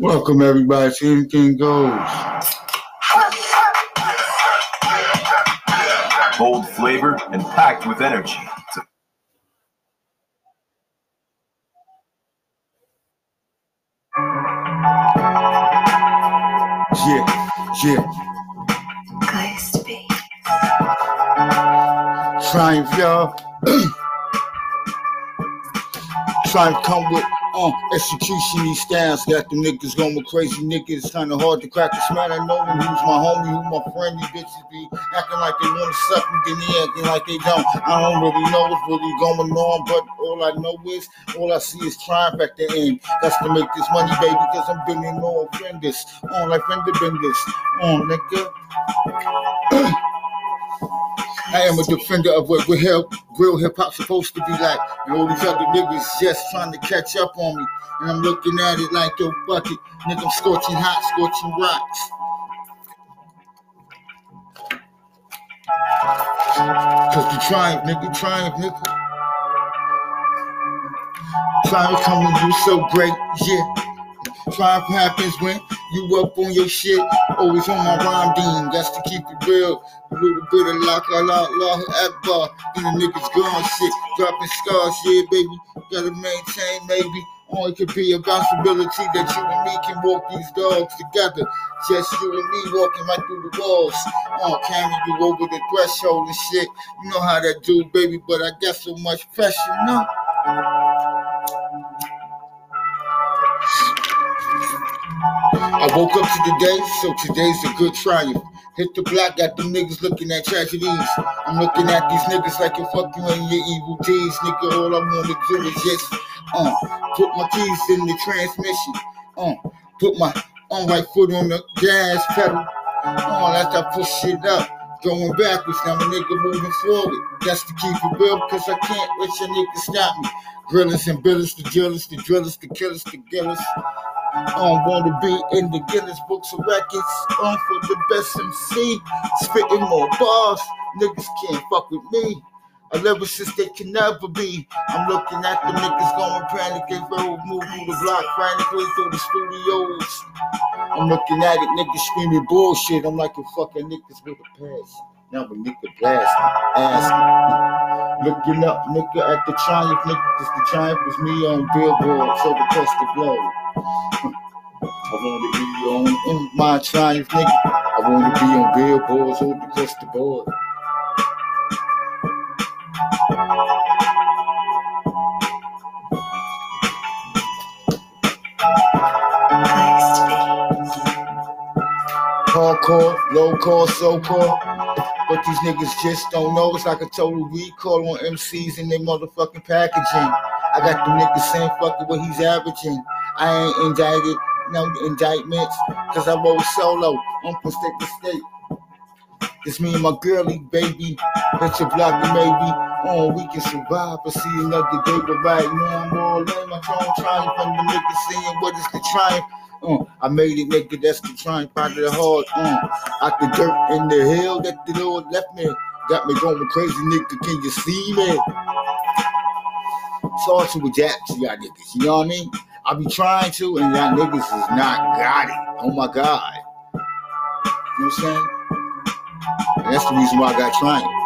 Welcome everybody to Anything Goes. Bold flavor and packed with energy. It's Yeah, yeah. Ghost Beat. Triumph, y'all. Triumph come with uh, execution these styles. Got them niggas going crazy niggas. It's kinda hard to crack this man. I know him. Who's my homie? Who my friend? These bitches be acting like they wanna suck me, then they acting like they don't. I don't really know what's really going on, but all I know is all I see is triumph at the end. That's to make this money, baby, because I'm bending all fenders. On like fender benders. On nigga. I am a defender of what real hip, real hip hop's supposed to be like. And all these other niggas just trying to catch up on me. And I'm looking at it like, yo, bucket. Nigga, I'm scorching hot, scorching rocks. Cause the triumph, nigga, triumph, nigga. Triumph when you so great, yeah. Triumph happens when you up on your shit. Always on my rhyme dean, that's to keep it real. A little bit of lock, la la la, akbar. And the niggas gone shit, dropping scars, yeah, baby. Gotta maintain, maybe. Only could be a possibility that you and me can walk these dogs together. Just you and me walking right through the walls. Oh, carry you over the threshold and shit. You know how that do, baby, but I got so much pressure, no? I woke up to the day, so today's a good triumph. Hit the block, got them niggas looking at tragedies. I'm looking at these niggas like you fuck you and your evil deeds. Nigga, all I wanna do is just uh, put my keys in the transmission. Uh, put my on right foot on the gas pedal. Oh, that's I push shit up. Going backwards, now my nigga moving forward. That's to keep it real, cause I can't let your nigga stop me. Grillers and billers, the drillers, the drillers, the killers, the killers. I want to be in the Guinness Books of Records. On for the best MC. Spitting more bars. Niggas can't fuck with me. A lyricist they can never be. I'm looking at the niggas going panic and road, move through the block frantically through the studios. I'm looking at it, niggas screaming bullshit. I'm like, you fucking niggas with a pass. Now the nigga blast, ask me. Looking up, nigga, at the triumph, nigga, cause the triumph was me on billboard, so the test the globe. I wanna be on my triumph, nigga. I wanna be on billboards, hold the board. Hardcore, low core, so. But these niggas just don't know. It's like a total recall on MCs and their motherfucking packaging. I got the niggas saying fucking what he's averaging. I ain't indicted, no indictments, cause I roll solo on from state to state. It's me and my girlie, baby. Hit your block and maybe oh we can survive but see another day. But right now I'm all in my throne triumph and the niggas seeing what is the triumph. Uh, I made it, nigga. That's the triumph out of the heart. Uh, out the dirt in the hill that the Lord left me. Got me going crazy, nigga. Can you see me? It's also with that to y'all niggas. You know what I mean? I be trying to, and y'all niggas is not got it. Oh my God. You know what I'm saying? And that's the reason why I got triumph.